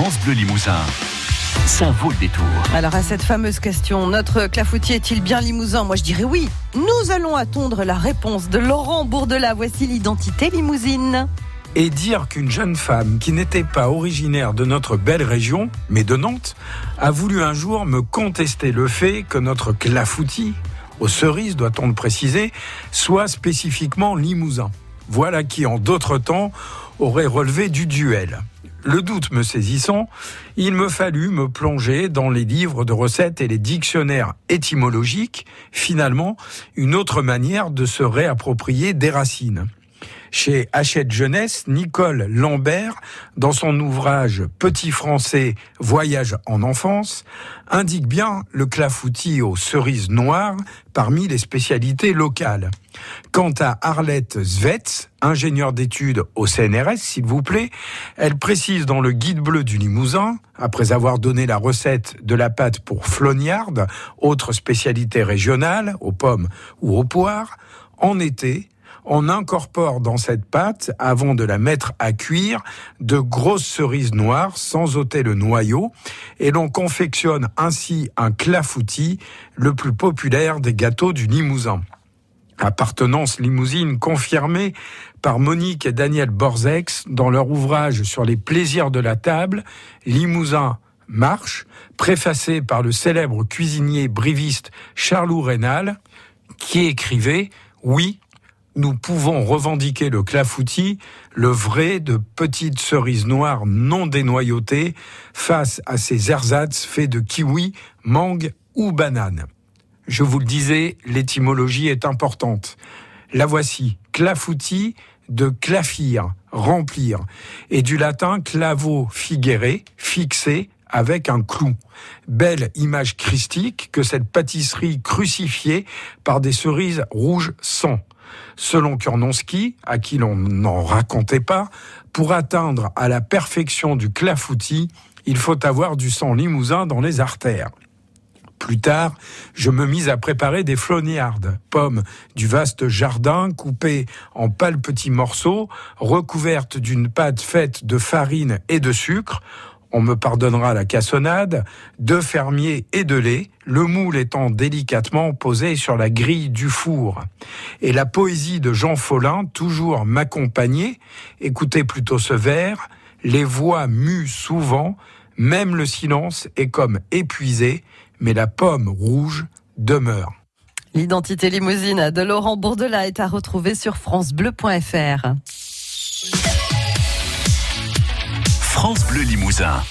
France Bleu Limousin. Ça vaut le détour. Alors à cette fameuse question, notre clafoutis est-il bien limousin? Moi je dirais oui. Nous allons attendre la réponse de Laurent Bourdelat. Voici l'identité limousine. Et dire qu'une jeune femme qui n'était pas originaire de notre belle région, mais de Nantes, a voulu un jour me contester le fait que notre clafoutis, aux cerises doit-on le préciser, soit spécifiquement limousin. Voilà qui en d'autres temps aurait relevé du duel. Le doute me saisissant, il me fallut me plonger dans les livres de recettes et les dictionnaires étymologiques, finalement, une autre manière de se réapproprier des racines. Chez Hachette Jeunesse, Nicole Lambert, dans son ouvrage Petit français Voyage en enfance, indique bien le clafoutis aux cerises noires parmi les spécialités locales. Quant à Arlette Svetz, ingénieure d'études au CNRS, s'il vous plaît, elle précise dans le guide bleu du Limousin, après avoir donné la recette de la pâte pour flognarde, autre spécialité régionale, aux pommes ou aux poires, en été, on incorpore dans cette pâte, avant de la mettre à cuire, de grosses cerises noires sans ôter le noyau, et l'on confectionne ainsi un clafoutis, le plus populaire des gâteaux du Limousin. Appartenance limousine confirmée par Monique et Daniel Borzex dans leur ouvrage sur les plaisirs de la table, Limousin marche, préfacé par le célèbre cuisinier briviste Charlot Rénal, qui écrivait Oui, nous pouvons revendiquer le clafoutis, le vrai de petites cerises noires non dénoyautées, face à ces ersatz faits de kiwi, mangue ou banane. Je vous le disais, l'étymologie est importante. La voici, clafoutis de clafir, remplir, et du latin clavo figere, fixé, avec un clou. Belle image christique que cette pâtisserie crucifiée par des cerises rouges sang. Selon Kurnonski, à qui l'on n'en racontait pas, pour atteindre à la perfection du clafoutis, il faut avoir du sang limousin dans les artères. Plus tard, je me mis à préparer des flognardes, pommes du vaste jardin coupées en pâles petits morceaux, recouvertes d'une pâte faite de farine et de sucre, on me pardonnera la cassonade, de fermiers et de lait, le moule étant délicatement posé sur la grille du four. Et la poésie de Jean Follin toujours m'accompagnait, écoutez plutôt ce vers, les voix muent souvent, même le silence est comme épuisé, mais la pomme rouge demeure. L'identité limousine de Laurent Bourdelat est à retrouver sur francebleu.fr. Bleu Limousin.